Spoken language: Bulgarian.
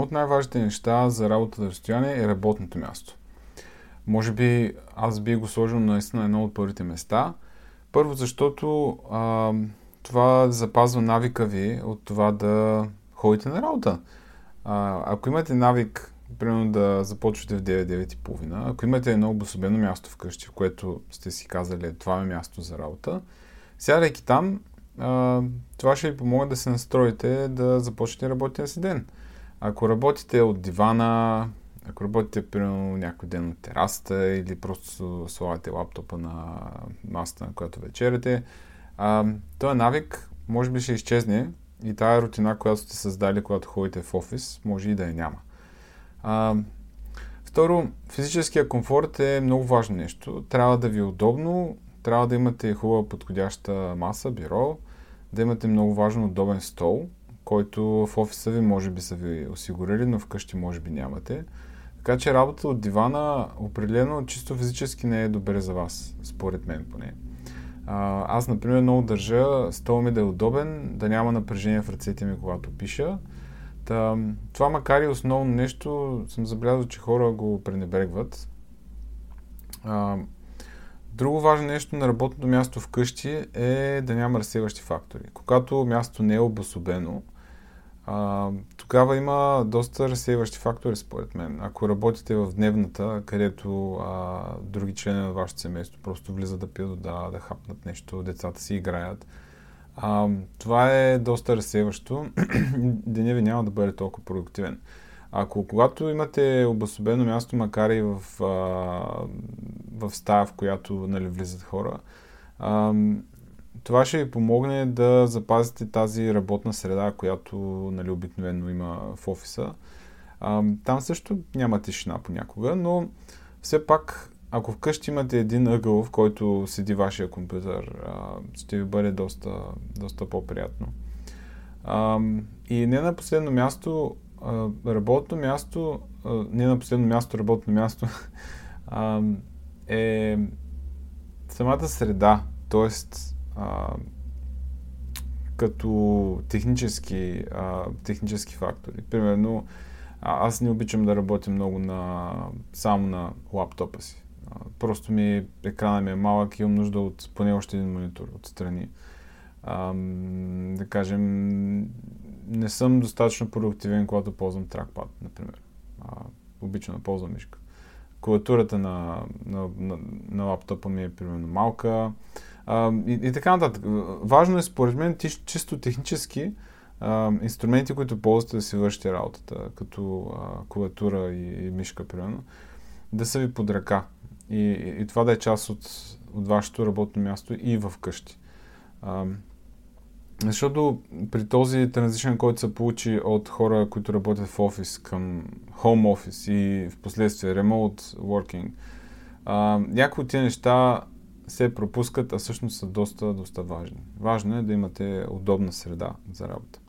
едно от най-важните неща за работа на разстояние е работното място. Може би аз би го сложил наистина на едно от първите места. Първо, защото а, това запазва навика ви от това да ходите на работа. А, ако имате навик, примерно да започвате в 9-9.30, ако имате едно обособено място вкъщи, в което сте си казали това е място за работа, сядайки там, а, това ще ви помогне да се настроите да започнете работния си ден. Ако работите от дивана, ако работите примерно някой ден на терасата или просто слагате лаптопа на масата, на която вечеряте, този навик може би ще изчезне и тая рутина, която сте създали, когато ходите в офис, може и да я няма. А, второ, физическия комфорт е много важно нещо. Трябва да ви е удобно, трябва да имате хубава подходяща маса, бюро, да имате много важно удобен стол, който в офиса ви може би са ви осигурили, но вкъщи може би нямате. Така че работа от дивана определено чисто физически не е добре за вас, според мен поне. Аз, например, много държа стола ми да е удобен, да няма напрежение в ръцете ми, когато пиша. Та, това макар и основно нещо, съм забелязал, че хора го пренебрегват. А, друго важно нещо на работното място вкъщи е да няма разсеващи фактори. Когато място не е обособено, а, тогава има доста разсейващи фактори, според мен. Ако работите в дневната, където а, други члени на вашето семейство просто влизат да пият да, да хапнат нещо, децата си играят, а, това е доста разсейващо. Деня ви няма да бъде толкова продуктивен. Ако когато имате обособено място, макар и в, а, в стая, в която нали, влизат хора, а, това ще ви помогне да запазите тази работна среда, която нали, обикновено има в офиса. А, там също няма тишина понякога, но все пак, ако вкъщи имате един ъгъл, в който седи вашия компютър, а, ще ви бъде доста, доста по-приятно. А, и не на последно място, работно място, а, не на последно място, работно място а, е самата среда. А, като технически, а, технически фактори. Примерно, а, аз не обичам да работя много на, само на лаптопа си. А, просто ми екрана ми е малък и имам нужда от поне още един монитор отстрани. А, да кажем, не съм достатъчно продуктивен, когато ползвам тракпад, например. А, обичам да ползвам мишка. Клавиатурата на, на, на, на лаптопа ми е примерно малка. А, и, и така нататък. Важно е, според мен, чисто технически а, инструменти, които ползвате да си вършите работата, като а, клавиатура и, и мишка, примерно, да са ви под ръка. И, и, и това да е част от, от вашето работно място и в къщи. Защото при този транзишън, който се получи от хора, които работят в офис към home офис и в последствие remote working, а, някои от тези неща се пропускат, а всъщност са доста, доста важни. Важно е да имате удобна среда за работа.